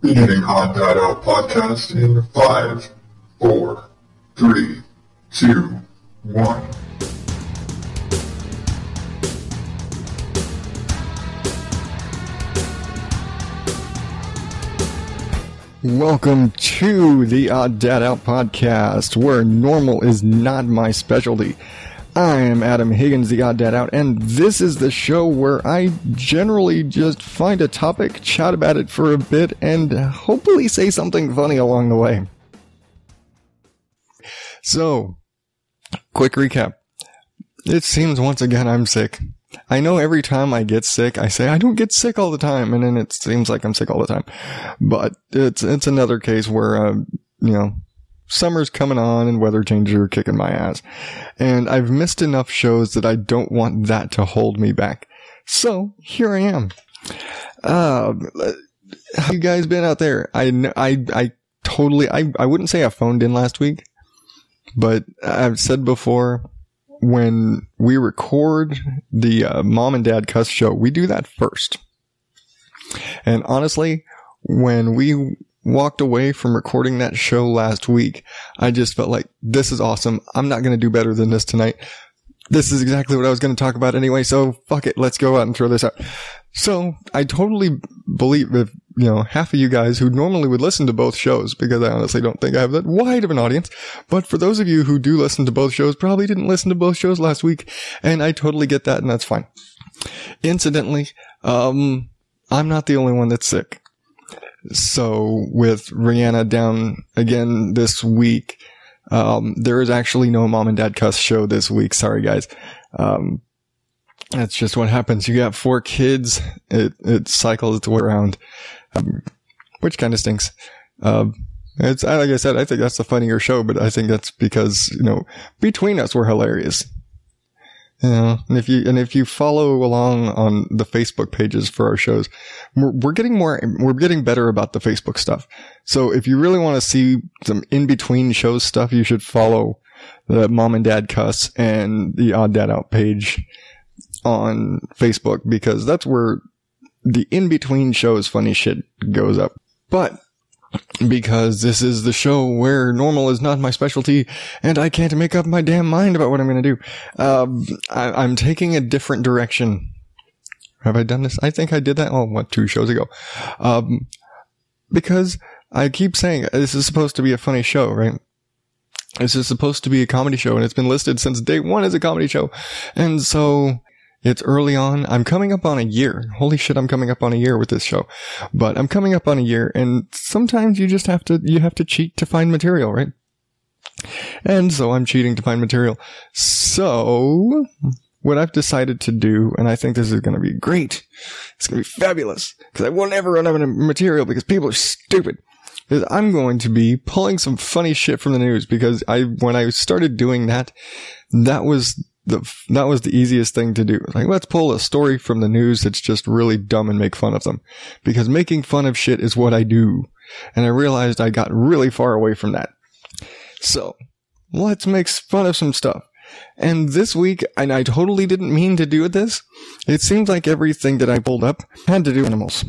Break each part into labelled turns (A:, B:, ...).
A: Beginning Odd Dad Out podcast in five, four, three, two, one.
B: Welcome to the uh, Odd Dad Out podcast, where normal is not my specialty. I am Adam Higgins, the Odd Dad Out, and this is the show where I generally just find a topic, chat about it for a bit, and hopefully say something funny along the way. So, quick recap. It seems once again I'm sick. I know every time I get sick, I say I don't get sick all the time, and then it seems like I'm sick all the time. But it's it's another case where uh, you know summer's coming on and weather changes are kicking my ass, and I've missed enough shows that I don't want that to hold me back. So here I am. Uh, how you guys been out there? I I I totally I I wouldn't say I phoned in last week, but I've said before when we record the uh, mom and dad cuss show, we do that first. And honestly, when we walked away from recording that show last week, I just felt like this is awesome. I'm not going to do better than this tonight. This is exactly what I was going to talk about anyway. So fuck it. Let's go out and throw this out. So I totally believe if, you know, half of you guys who normally would listen to both shows, because I honestly don't think I have that wide of an audience. But for those of you who do listen to both shows, probably didn't listen to both shows last week. And I totally get that. And that's fine. Incidentally, um, I'm not the only one that's sick. So with Rihanna down again this week, um, there is actually no mom and dad cuss show this week. Sorry guys. Um, that's just what happens. You got four kids. It, it cycles its way around, um, which kind of stinks. Um, it's, like I said, I think that's the funnier show, but I think that's because, you know, between us, we're hilarious. Know, and if you, and if you follow along on the Facebook pages for our shows, we're, we're getting more, we're getting better about the Facebook stuff. So if you really want to see some in between shows stuff, you should follow the mom and dad cuss and the odd dad out page on Facebook because that's where the in between shows funny shit goes up. But because this is the show where normal is not my specialty and I can't make up my damn mind about what I'm going to do. Um, I, am taking a different direction. Have I done this? I think I did that. Oh, what, two shows ago? Um, because I keep saying this is supposed to be a funny show, right? This is supposed to be a comedy show and it's been listed since day one as a comedy show. And so it's early on. I'm coming up on a year. Holy shit, I'm coming up on a year with this show. But I'm coming up on a year and sometimes you just have to, you have to cheat to find material, right? And so I'm cheating to find material. So what I've decided to do, and I think this is going to be great. It's going to be fabulous because I won't ever run out of material because people are stupid. Is I'm going to be pulling some funny shit from the news because I, when I started doing that, that was the, that was the easiest thing to do. Like, let's pull a story from the news that's just really dumb and make fun of them. Because making fun of shit is what I do. And I realized I got really far away from that. So, let's make fun of some stuff. And this week, and I totally didn't mean to do this, it seems like everything that I pulled up had to do with animals.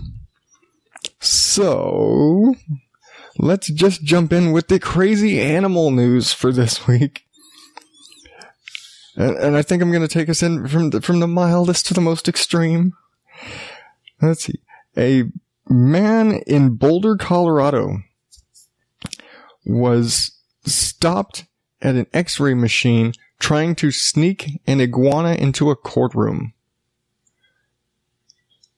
B: So, let's just jump in with the crazy animal news for this week. And, and I think I'm going to take us in from the, from the mildest to the most extreme. Let's see. A man in Boulder, Colorado was stopped at an x-ray machine trying to sneak an iguana into a courtroom.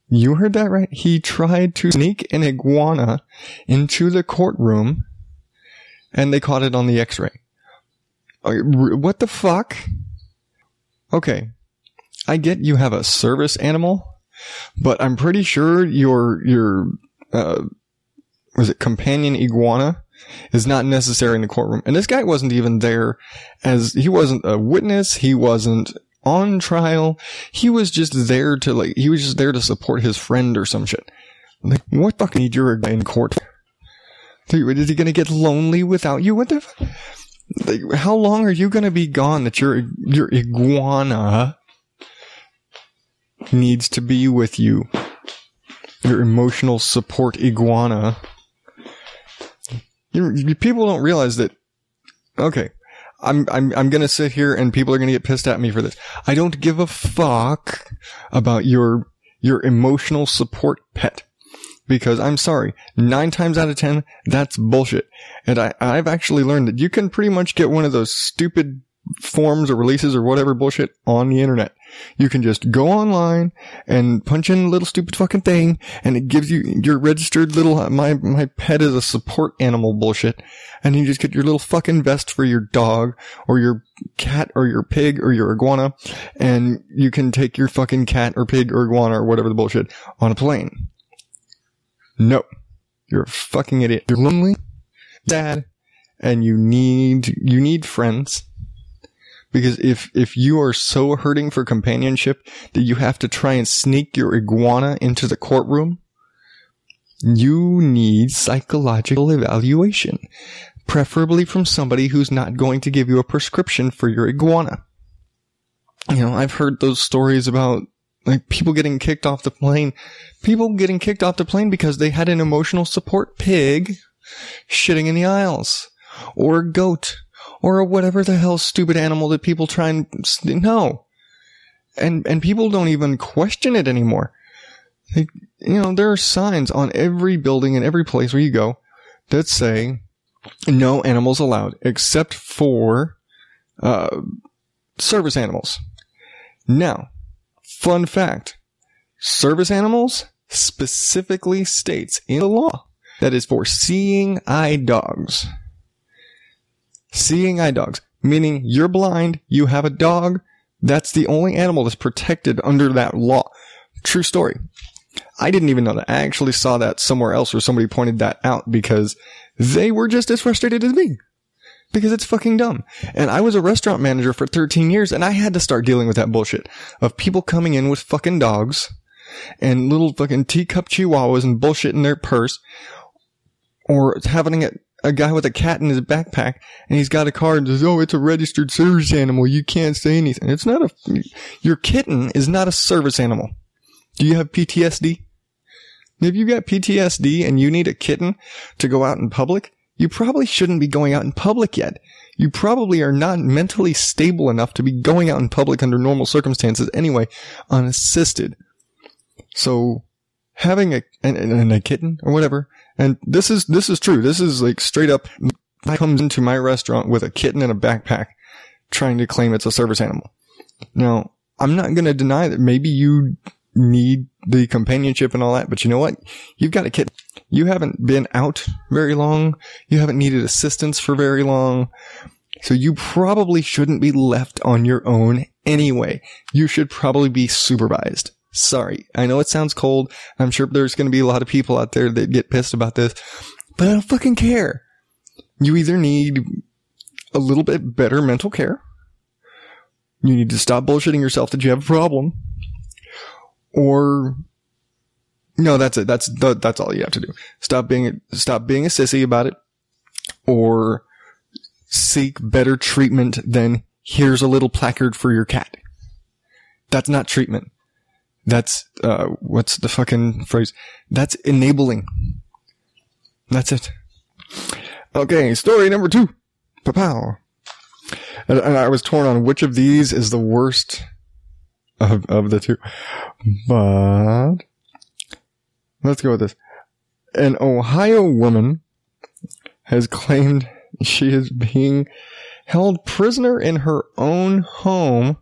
B: You heard that right? He tried to sneak an iguana into the courtroom and they caught it on the x-ray. What the fuck? Okay, I get you have a service animal, but I'm pretty sure your, your, uh, was it companion iguana is not necessary in the courtroom. And this guy wasn't even there as, he wasn't a witness. He wasn't on trial. He was just there to like, he was just there to support his friend or some shit. Like, what fucking need your guy in court? Is he gonna get lonely without you? What the? F- like, how long are you going to be gone that your your iguana needs to be with you? your emotional support iguana. People don't realize that. Okay, I'm I'm I'm gonna sit here and people are gonna get pissed at me for this. I don't give a fuck about your your emotional support pet because I'm sorry, nine times out of ten that's bullshit. And I I've actually learned that you can pretty much get one of those stupid forms or releases or whatever bullshit on the internet. You can just go online and punch in a little stupid fucking thing and it gives you your registered little, uh, my, my pet is a support animal bullshit. And you just get your little fucking vest for your dog or your cat or your pig or your iguana. And you can take your fucking cat or pig or iguana or whatever the bullshit on a plane. No. You're a fucking idiot. You're lonely, sad, and you need, you need friends. Because if, if you are so hurting for companionship that you have to try and sneak your iguana into the courtroom, you need psychological evaluation, preferably from somebody who's not going to give you a prescription for your iguana. You know, I've heard those stories about like people getting kicked off the plane, people getting kicked off the plane because they had an emotional support pig shitting in the aisles or a goat or whatever the hell stupid animal that people try and no. And and people don't even question it anymore. Like, you know, there are signs on every building and every place where you go that say no animals allowed except for uh, service animals. Now, fun fact: service animals specifically states in the law that is for seeing eye dogs. Seeing eye dogs, meaning you're blind, you have a dog, that's the only animal that's protected under that law. True story. I didn't even know that. I actually saw that somewhere else where somebody pointed that out because they were just as frustrated as me. Because it's fucking dumb. And I was a restaurant manager for 13 years and I had to start dealing with that bullshit of people coming in with fucking dogs and little fucking teacup chihuahuas and bullshit in their purse or having a, a guy with a cat in his backpack and he's got a card and says, Oh, it's a registered service animal. You can't say anything. It's not a, your kitten is not a service animal. Do you have PTSD? If you got PTSD and you need a kitten to go out in public, you probably shouldn't be going out in public yet. You probably are not mentally stable enough to be going out in public under normal circumstances anyway, unassisted. So having a, and, and a kitten or whatever, and this is, this is true. This is like straight up comes into my restaurant with a kitten in a backpack trying to claim it's a service animal. Now, I'm not going to deny that maybe you need the companionship and all that, but you know what? You've got a kid. You haven't been out very long. You haven't needed assistance for very long. So you probably shouldn't be left on your own anyway. You should probably be supervised. Sorry. I know it sounds cold. I'm sure there's going to be a lot of people out there that get pissed about this, but I don't fucking care. You either need a little bit better mental care. You need to stop bullshitting yourself that you have a problem. Or, no, that's it. That's, that's all you have to do. Stop being, stop being a sissy about it. Or seek better treatment than here's a little placard for your cat. That's not treatment. That's, uh, what's the fucking phrase? That's enabling. That's it. Okay, story number two. Pow. And I was torn on which of these is the worst of, of the two. But let's go with this. An Ohio woman has claimed she is being held prisoner in her own home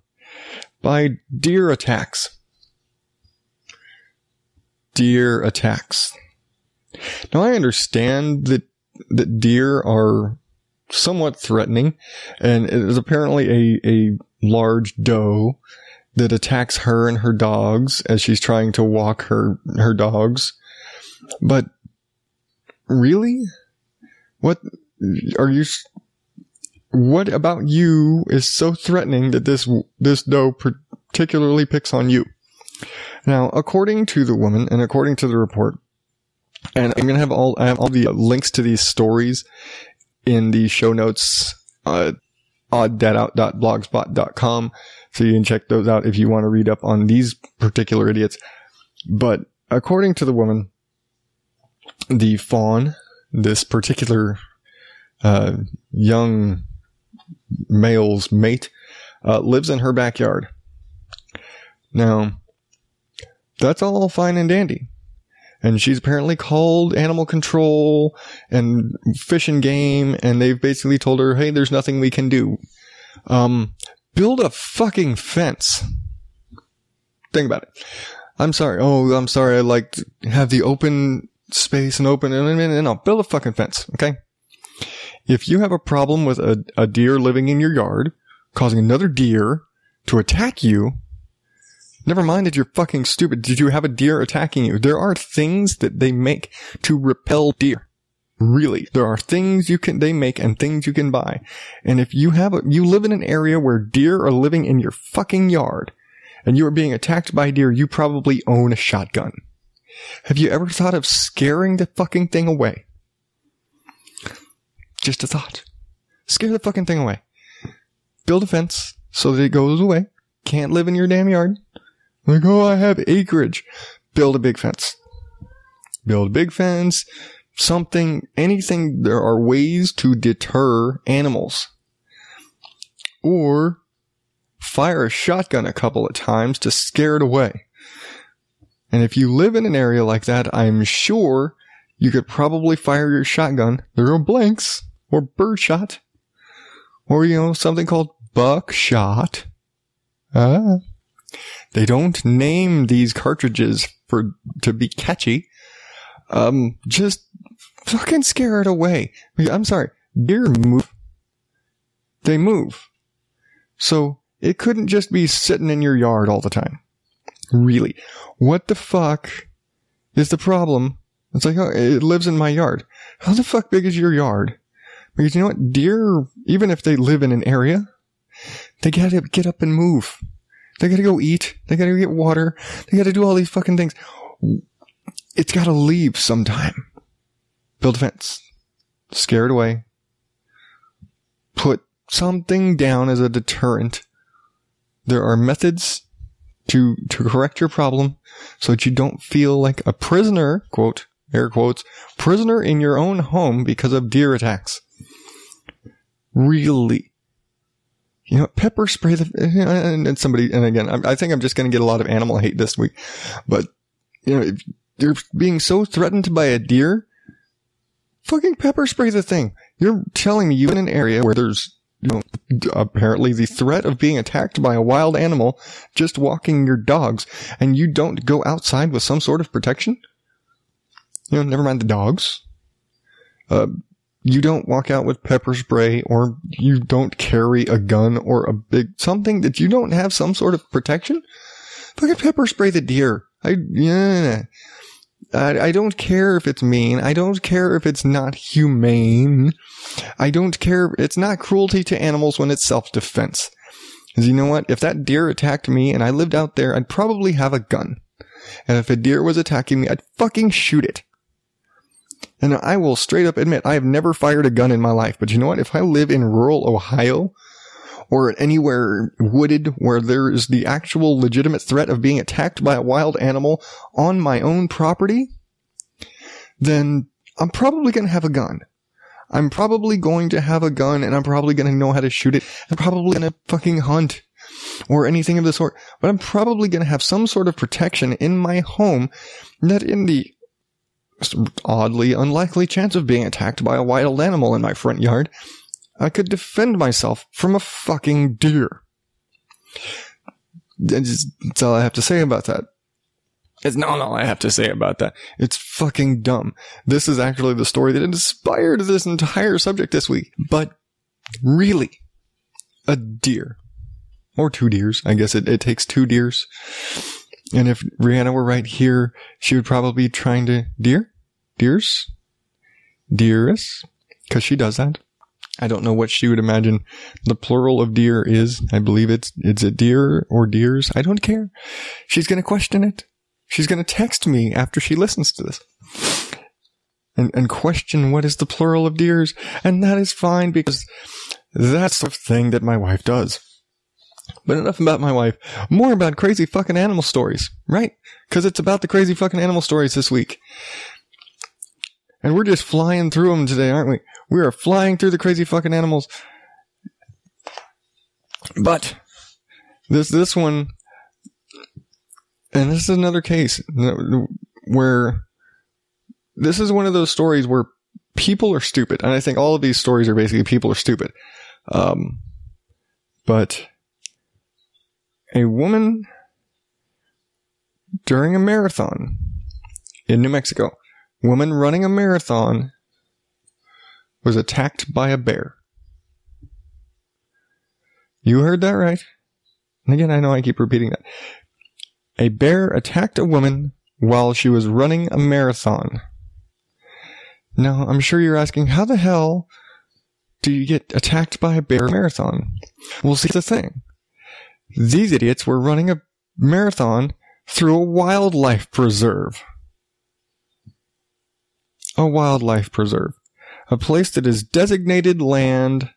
B: by deer attacks. Deer attacks. Now I understand that that deer are somewhat threatening, and it is apparently a a large doe that attacks her and her dogs as she's trying to walk her her dogs. But really, what are you? What about you is so threatening that this this doe particularly picks on you? Now, according to the woman and according to the report, and I'm gonna have all I have all the links to these stories in the show notes, uh, odddadout.blogspot.com. So you can check those out if you want to read up on these particular idiots. But, according to the woman, the fawn, this particular uh, young male's mate, uh, lives in her backyard. Now, that's all fine and dandy. And she's apparently called animal control and fish and game, and they've basically told her, hey, there's nothing we can do. Um, build a fucking fence. Think about it. I'm sorry. Oh, I'm sorry. I like have the open space and open, and, and, no, build a fucking fence. Okay. If you have a problem with a, a deer living in your yard, causing another deer to attack you, never mind that you're fucking stupid. Did you have a deer attacking you? There are things that they make to repel deer. Really, there are things you can, they make and things you can buy. And if you have a, you live in an area where deer are living in your fucking yard and you are being attacked by deer, you probably own a shotgun. Have you ever thought of scaring the fucking thing away? Just a thought. Scare the fucking thing away. Build a fence so that it goes away. Can't live in your damn yard. Like, oh, I have acreage. Build a big fence. Build a big fence. Something, anything. There are ways to deter animals. Or fire a shotgun a couple of times to scare it away. And if you live in an area like that, I'm sure you could probably fire your shotgun. There are blanks or birdshot or, you know, something called buckshot. Ah. They don't name these cartridges for, to be catchy. Um, just fucking scare it away. I'm sorry. Deer move. They move. So it couldn't just be sitting in your yard all the time. Really. What the fuck is the problem? It's like, oh, it lives in my yard. How the fuck big is your yard? Because you know what? Deer, even if they live in an area, they gotta get up and move. They gotta go eat. They gotta get water. They gotta do all these fucking things. It's gotta leave sometime. Build a fence. Scare it away. Put something down as a deterrent. There are methods to, to correct your problem so that you don't feel like a prisoner, quote, air quotes, prisoner in your own home because of deer attacks. Really. You know, pepper spray the, eh, eh, eh, and somebody, and again, I think I'm just going to get a lot of animal hate this week, but, you know, if you're being so threatened by a deer, fucking pepper spray the thing. You're telling me you in an area where there's, you know, apparently the threat of being attacked by a wild animal just walking your dogs and you don't go outside with some sort of protection? You know, never mind the dogs. Uh, you don't walk out with pepper spray or you don't carry a gun or a big something that you don't have some sort of protection. Fucking pepper spray the deer. I, yeah. I, I don't care if it's mean. I don't care if it's not humane. I don't care. It's not cruelty to animals when it's self-defense. Cause you know what? If that deer attacked me and I lived out there, I'd probably have a gun. And if a deer was attacking me, I'd fucking shoot it. And I will straight up admit, I have never fired a gun in my life. But you know what? If I live in rural Ohio or anywhere wooded where there is the actual legitimate threat of being attacked by a wild animal on my own property, then I'm probably going to have a gun. I'm probably going to have a gun and I'm probably going to know how to shoot it. I'm probably going to fucking hunt or anything of the sort, but I'm probably going to have some sort of protection in my home that in the oddly unlikely chance of being attacked by a wild animal in my front yard, I could defend myself from a fucking deer. That's all I have to say about that. It's not all I have to say about that. It's fucking dumb. This is actually the story that inspired this entire subject this week. But really, a deer. Or two deers. I guess it, it takes two deers. And if Rihanna were right here, she would probably be trying to deer? Deers? Dearest? Cause she does that. I don't know what she would imagine the plural of deer is. I believe it's, it's a deer or deers. I don't care. She's going to question it. She's going to text me after she listens to this and, and question what is the plural of deers. And that is fine because that's the thing that my wife does. But enough about my wife. More about crazy fucking animal stories, right? Because it's about the crazy fucking animal stories this week. And we're just flying through them today, aren't we? We are flying through the crazy fucking animals. But this this one, and this is another case where this is one of those stories where people are stupid, and I think all of these stories are basically people are stupid. Um, but a woman during a marathon in New Mexico, woman running a marathon was attacked by a bear. You heard that right. And again, I know I keep repeating that. A bear attacked a woman while she was running a marathon. Now, I'm sure you're asking, how the hell do you get attacked by a bear marathon? Well, see, the thing. These idiots were running a marathon through a wildlife preserve. A wildlife preserve. A place that is designated land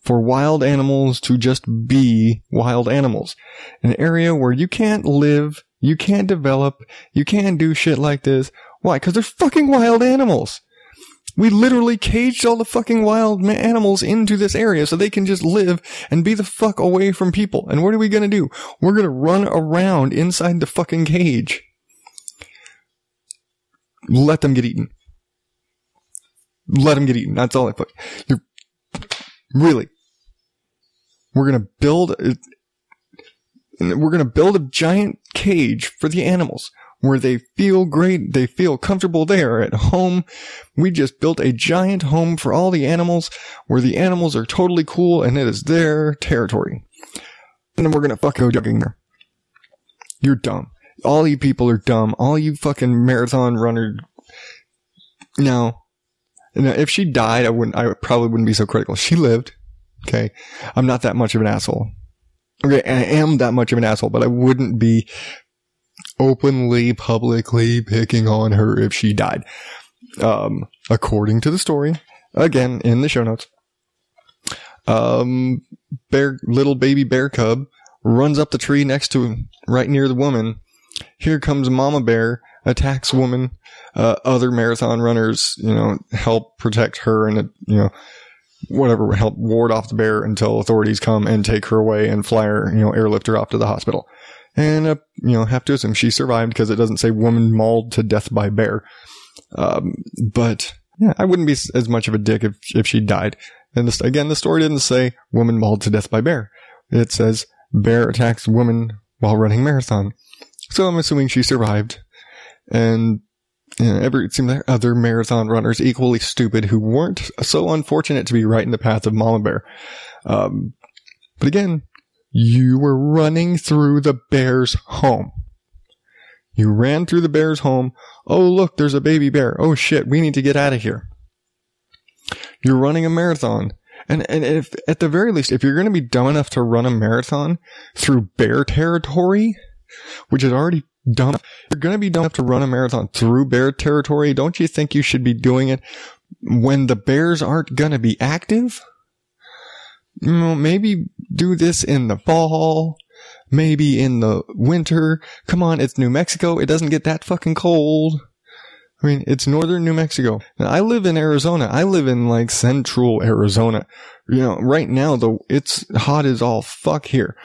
B: for wild animals to just be wild animals. An area where you can't live, you can't develop, you can't do shit like this. Why? Because they're fucking wild animals. We literally caged all the fucking wild animals into this area so they can just live and be the fuck away from people. And what are we gonna do? We're gonna run around inside the fucking cage. Let them get eaten. Let them get eaten. That's all I put. You're really. We're gonna build. A, we're gonna build a giant cage for the animals where they feel great, they feel comfortable, they are at home. We just built a giant home for all the animals where the animals are totally cool and it is their territory. And then we're gonna fuck go jogging there. You're dumb. All you people are dumb. All you fucking marathon runner. No. No, if she died, I wouldn't, I probably wouldn't be so critical. She lived. Okay. I'm not that much of an asshole. Okay. I am that much of an asshole, but I wouldn't be openly, publicly picking on her if she died. Um, according to the story, again, in the show notes, um, bear, little baby bear cub runs up the tree next to him, right near the woman. Here comes mama bear, attacks woman. Uh, other marathon runners, you know, help protect her and, you know, whatever, help ward off the bear until authorities come and take her away and fly her, you know, airlift her off to the hospital and uh, you know have to assume she survived because it doesn't say woman mauled to death by bear. Um, but yeah, I wouldn't be as much of a dick if if she died. And this, again, the story didn't say woman mauled to death by bear. It says bear attacks woman while running marathon. So I'm assuming she survived. And you know, every, it seemed like other marathon runners equally stupid who weren't so unfortunate to be right in the path of Mama Bear. Um, but again, you were running through the bear's home. You ran through the bear's home. Oh, look, there's a baby bear. Oh shit, we need to get out of here. You're running a marathon. And, and if, at the very least, if you're going to be dumb enough to run a marathon through bear territory, which is already dumb, you're going to be dumb enough to run a marathon through bear territory. Don't you think you should be doing it when the bears aren't going to be active? Mm, maybe do this in the fall, maybe in the winter. Come on, it's New Mexico. It doesn't get that fucking cold. I mean, it's northern New Mexico. Now, I live in Arizona. I live in like central Arizona. You know, right now though, it's hot as all fuck here.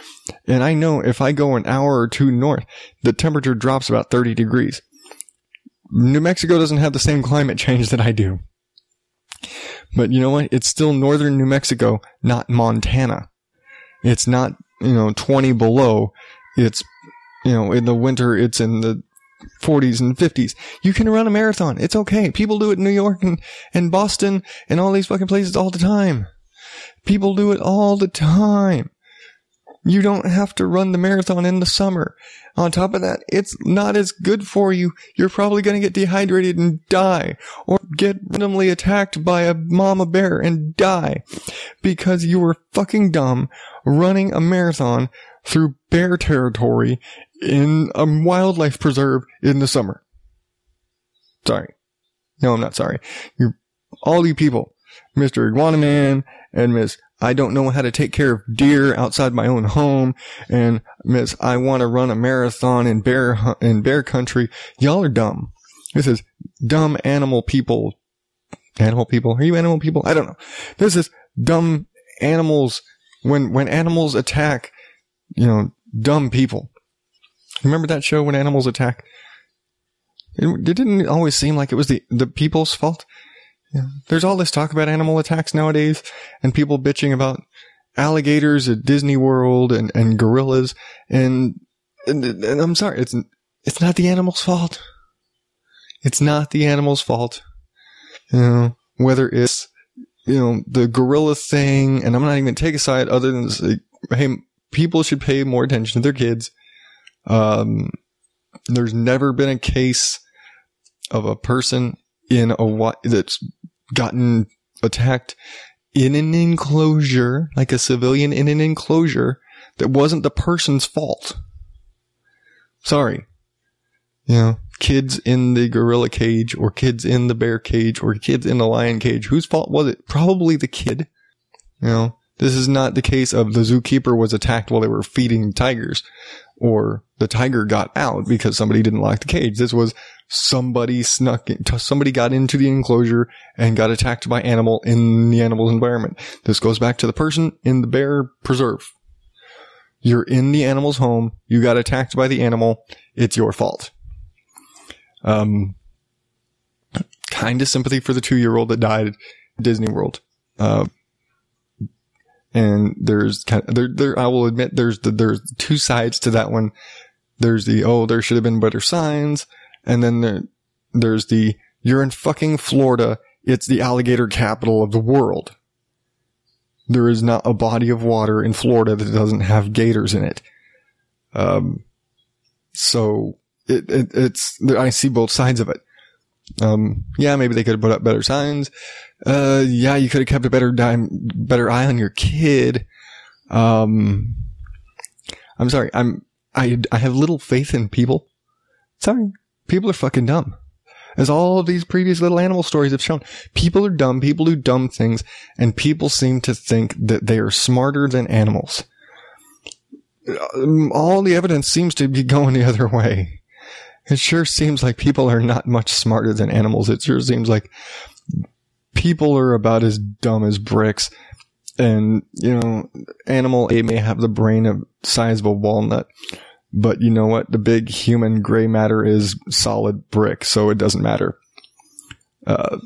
B: And I know if I go an hour or two north, the temperature drops about 30 degrees. New Mexico doesn't have the same climate change that I do. But you know what? It's still northern New Mexico, not Montana. It's not, you know, 20 below. It's, you know, in the winter, it's in the 40s and 50s. You can run a marathon. It's okay. People do it in New York and, and Boston and all these fucking places all the time. People do it all the time. You don't have to run the marathon in the summer. On top of that, it's not as good for you. You're probably going to get dehydrated and die or get randomly attacked by a mama bear and die because you were fucking dumb running a marathon through bear territory in a wildlife preserve in the summer. Sorry. No, I'm not sorry. You, all you people Mr. Iguana Man and Miss I don't know how to take care of deer outside my own home and Miss I want to run a marathon in bear in bear country. Y'all are dumb. This is dumb animal people. Animal people? Are you animal people? I don't know. This is dumb animals when when animals attack, you know, dumb people. Remember that show when animals attack? It, it didn't always seem like it was the the people's fault. Yeah. There's all this talk about animal attacks nowadays, and people bitching about alligators at Disney World and, and gorillas, and, and and I'm sorry, it's it's not the animal's fault. It's not the animal's fault. You know, whether it's you know the gorilla thing, and I'm not even take a side other than say, hey, people should pay more attention to their kids. Um, there's never been a case of a person in a that's gotten attacked in an enclosure, like a civilian in an enclosure, that wasn't the person's fault. Sorry. You know, kids in the gorilla cage, or kids in the bear cage, or kids in the lion cage. Whose fault was it? Probably the kid. You know, this is not the case of the zookeeper was attacked while they were feeding tigers, or the tiger got out because somebody didn't lock the cage. This was somebody snuck in, somebody got into the enclosure and got attacked by animal in the animal's environment. This goes back to the person in the bear preserve. You're in the animal's home. You got attacked by the animal. It's your fault. Um, kind of sympathy for the two year old that died at Disney World. Uh, and there's kind of, there, there, I will admit there's the, there's two sides to that one. There's the, oh, there should have been better signs. And then there, there's the, you're in fucking Florida. It's the alligator capital of the world. There is not a body of water in Florida that doesn't have gators in it. Um, so it, it it's, I see both sides of it. Um, yeah, maybe they could have put up better signs. Uh, yeah, you could have kept a better dime, better eye on your kid. Um, I'm sorry. I'm, I, I have little faith in people. Sorry. People are fucking dumb. As all of these previous little animal stories have shown, people are dumb, people do dumb things, and people seem to think that they are smarter than animals. Um, All the evidence seems to be going the other way. It sure seems like people are not much smarter than animals. It sure seems like people are about as dumb as bricks. And, you know, animal A may have the brain of size of a walnut, but you know what? The big human gray matter is solid brick, so it doesn't matter. Uh,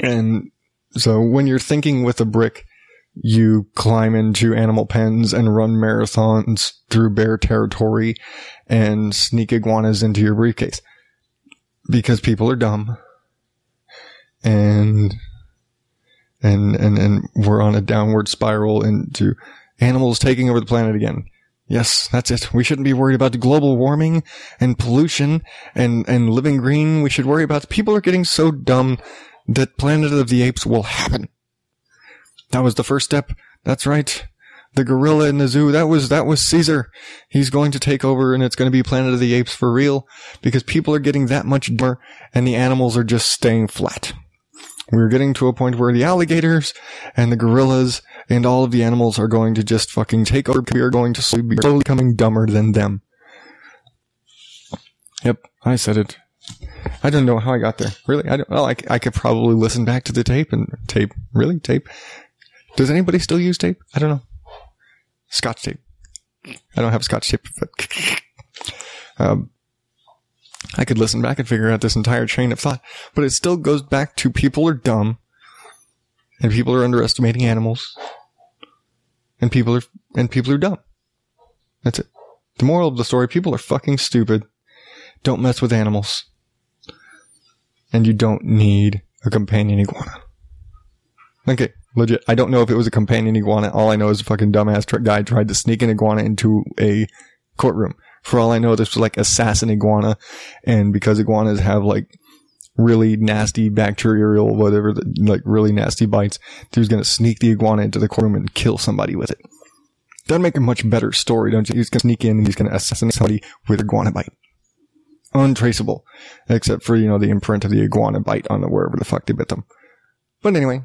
B: and so when you're thinking with a brick, you climb into animal pens and run marathons through bear territory and sneak iguanas into your briefcase because people are dumb and and and and we're on a downward spiral into animals taking over the planet again. Yes, that's it. We shouldn't be worried about global warming and pollution and and living green. We should worry about people are getting so dumb that Planet of the Apes will happen. That was the first step. That's right. The gorilla in the zoo, that was, that was Caesar. He's going to take over and it's going to be Planet of the Apes for real because people are getting that much dumber and the animals are just staying flat. We're getting to a point where the alligators and the gorillas and all of the animals are going to just fucking take over. We are going to slowly be slowly becoming dumber than them. Yep, I said it. I don't know how I got there. Really? I don't, well, I, I could probably listen back to the tape and tape. Really? Tape? Does anybody still use tape? I don't know. Scotch tape. I don't have scotch tape, but, um, I could listen back and figure out this entire train of thought, but it still goes back to people are dumb and people are underestimating animals and people are, and people are dumb. That's it. The moral of the story, people are fucking stupid. Don't mess with animals. And you don't need a companion iguana. Okay, legit. I don't know if it was a companion iguana. All I know is a fucking dumbass guy tried to sneak an iguana into a courtroom. For all I know, this was like assassin iguana. And because iguanas have like really nasty bacterial, whatever, like really nasty bites, he was going to sneak the iguana into the courtroom and kill somebody with it. That'd make a much better story, don't you? He's going to sneak in and he's going to assassinate somebody with iguana bite. Untraceable. Except for, you know, the imprint of the iguana bite on the wherever the fuck they bit them. But anyway,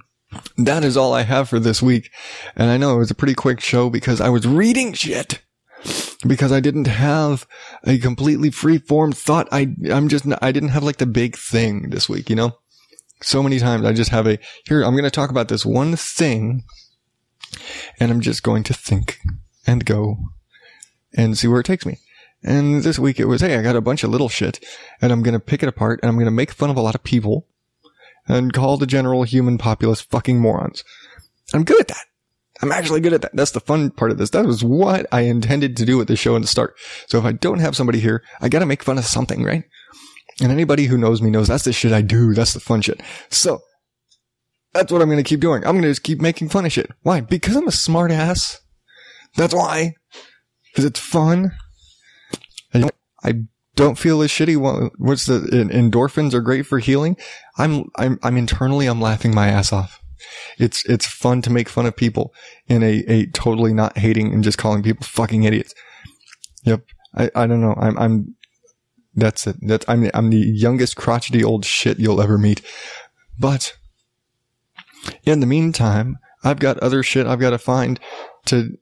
B: that is all I have for this week. And I know it was a pretty quick show because I was reading shit. Because I didn't have a completely free form thought. I, I'm just, I didn't have like the big thing this week, you know? So many times I just have a, here, I'm going to talk about this one thing and I'm just going to think and go and see where it takes me. And this week it was, hey, I got a bunch of little shit and I'm going to pick it apart and I'm going to make fun of a lot of people and call the general human populace fucking morons. I'm good at that. I'm actually good at that. That's the fun part of this. That was what I intended to do with the show in the start. So if I don't have somebody here, I gotta make fun of something, right? And anybody who knows me knows that's the shit I do. That's the fun shit. So that's what I'm going to keep doing. I'm going to just keep making fun of shit. Why? Because I'm a smart ass. That's why. Because it's fun. I don't feel as shitty. What's the endorphins are great for healing. I'm, I'm, I'm internally, I'm laughing my ass off. It's, it's fun to make fun of people in a, a totally not hating and just calling people fucking idiots. Yep. I, I don't know. I'm, I'm, that's it. That's, I'm, I'm the youngest crotchety old shit you'll ever meet. But in the meantime, I've got other shit I've got to find to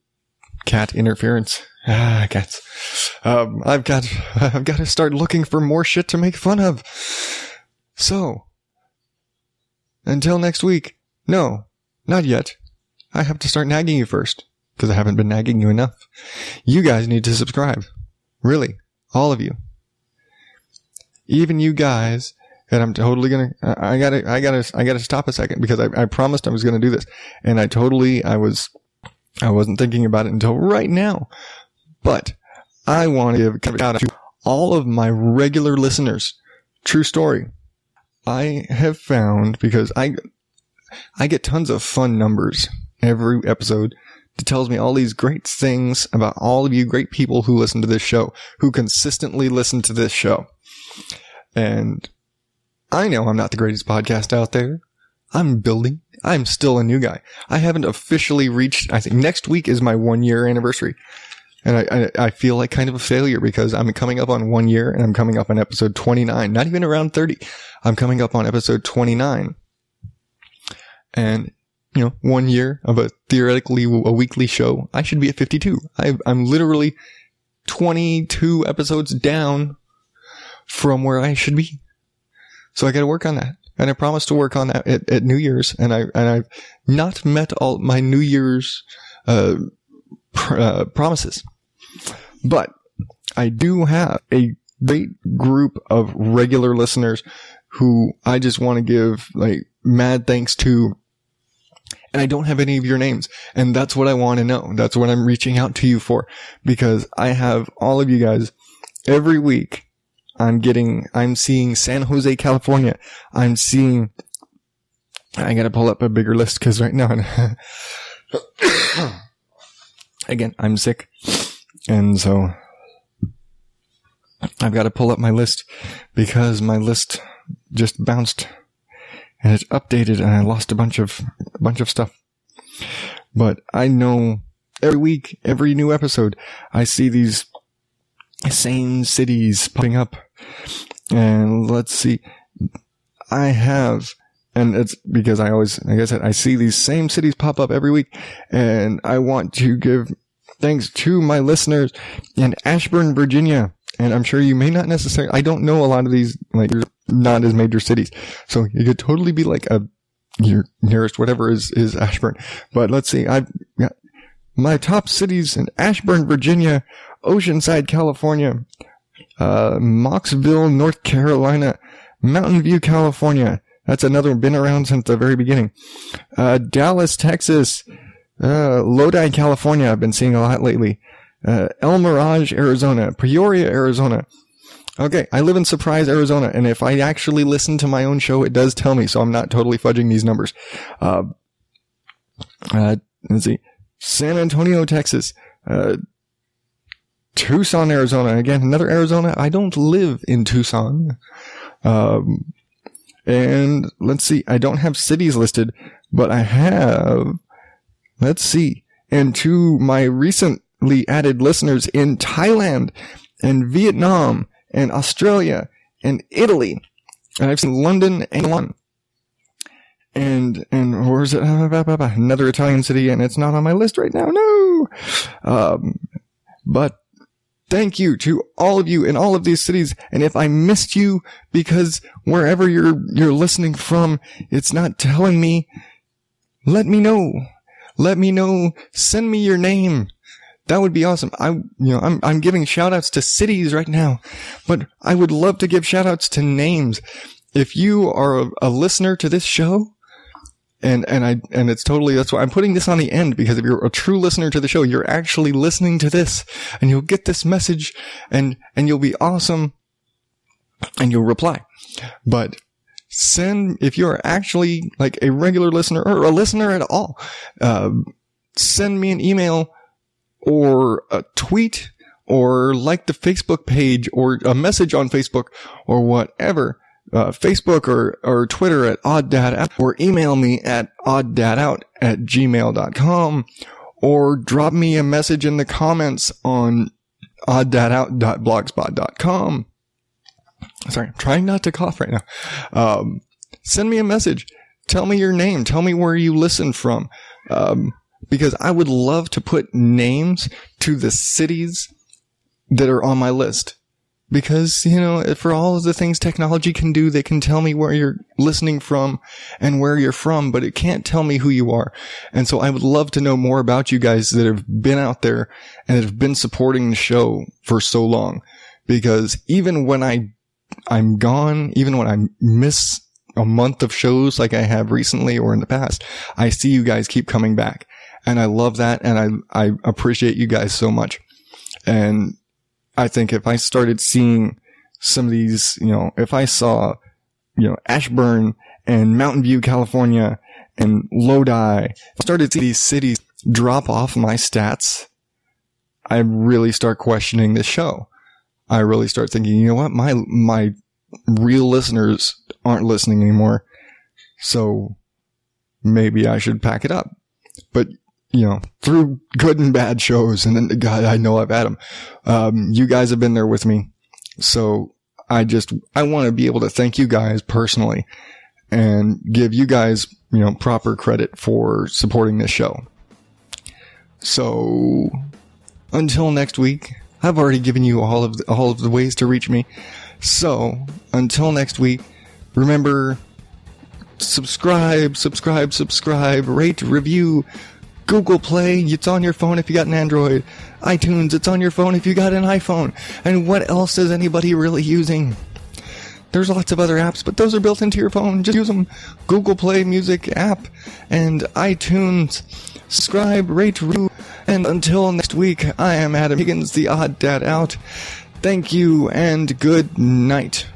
B: cat interference. Ah, cats. Um, I've got, I've got to start looking for more shit to make fun of. So, until next week. No, not yet. I have to start nagging you first because I haven't been nagging you enough. You guys need to subscribe. Really. All of you even you guys, and I'm totally gonna, I gotta, I gotta, I gotta stop a second because I, I promised I was gonna do this, and I totally, I was, I wasn't thinking about it until right now, but I want to give out to all of my regular listeners. True story. I have found because I, I get tons of fun numbers every episode that tells me all these great things about all of you great people who listen to this show, who consistently listen to this show. And I know I'm not the greatest podcast out there. I'm building. I'm still a new guy. I haven't officially reached, I think next week is my one year anniversary. And I, I, I, feel like kind of a failure because I'm coming up on one year and I'm coming up on episode 29, not even around 30. I'm coming up on episode 29. And, you know, one year of a theoretically a weekly show, I should be at 52. I, I'm literally 22 episodes down from where I should be. So I got to work on that. And I promised to work on that at, at, New Year's. And I, and I've not met all my New Year's, uh, pr- uh, promises. But I do have a great group of regular listeners who I just want to give like mad thanks to. And I don't have any of your names. And that's what I want to know. That's what I'm reaching out to you for because I have all of you guys every week I'm getting, I'm seeing San Jose, California. I'm seeing, I gotta pull up a bigger list because right now, again, I'm sick. And so I've got to pull up my list because my list just bounced and it's updated and I lost a bunch of, a bunch of stuff. But I know every week, every new episode, I see these same cities popping up and let's see. I have, and it's because I always, like I said, I see these same cities pop up every week and I want to give thanks to my listeners in Ashburn, Virginia. And I'm sure you may not necessarily, I don't know a lot of these, like, not as major cities. So you could totally be like a, your nearest whatever is, is Ashburn. But let's see, got my top cities in Ashburn, Virginia, Oceanside, California, uh, Mocksville, North Carolina, Mountain View, California. That's another one, been around since the very beginning. Uh, Dallas, Texas, uh, Lodi, California. I've been seeing a lot lately. Uh, El Mirage, Arizona, Peoria, Arizona. Okay, I live in Surprise, Arizona, and if I actually listen to my own show, it does tell me, so I'm not totally fudging these numbers. Uh, uh, let's see. San Antonio, Texas, uh, Tucson, Arizona. Again, another Arizona. I don't live in Tucson. Um, and let's see. I don't have cities listed, but I have, let's see. And to my recently added listeners in Thailand and Vietnam and Australia and Italy. And I've seen London and London. and and where's it? Another Italian city, and it's not on my list right now. No, um, but thank you to all of you in all of these cities. And if I missed you because wherever you're you're listening from, it's not telling me, let me know. Let me know. Send me your name. That would be awesome. I, you know, I'm, I'm giving shout outs to cities right now, but I would love to give shout outs to names. If you are a, a listener to this show, and and I and it's totally that's why I'm putting this on the end because if you're a true listener to the show, you're actually listening to this and you'll get this message and and you'll be awesome and you'll reply. But send if you're actually like a regular listener or a listener at all, uh, send me an email or a tweet or like the Facebook page or a message on Facebook or whatever uh, Facebook or, or Twitter at odddadout or email me at odddadout at gmail.com or drop me a message in the comments on odddadout.blogspot.com. Sorry, I'm trying not to cough right now. Um, send me a message. Tell me your name. Tell me where you listen from. Um, because I would love to put names to the cities that are on my list because, you know, for all of the things technology can do, they can tell me where you're listening from and where you're from, but it can't tell me who you are. And so I would love to know more about you guys that have been out there and have been supporting the show for so long. Because even when I, I'm gone, even when I miss a month of shows like I have recently or in the past, I see you guys keep coming back. And I love that. And I, I appreciate you guys so much. And I think if I started seeing some of these, you know, if I saw, you know, Ashburn and Mountain View, California and Lodi, started to see these cities drop off my stats, I really start questioning this show. I really start thinking, you know what? My, my real listeners aren't listening anymore. So maybe I should pack it up. But you know, through good and bad shows. And then, I know I've had them. Um, you guys have been there with me. So I just, I want to be able to thank you guys personally and give you guys, you know, proper credit for supporting this show. So until next week, I've already given you all of the, all of the ways to reach me. So until next week, remember subscribe, subscribe, subscribe, rate, review, Google Play, it's on your phone if you got an Android. iTunes, it's on your phone if you got an iPhone. And what else is anybody really using? There's lots of other apps, but those are built into your phone. Just use them. Google Play Music app and iTunes. Subscribe, rate, review. And until next week, I am Adam Higgins, the odd dad out. Thank you and good night.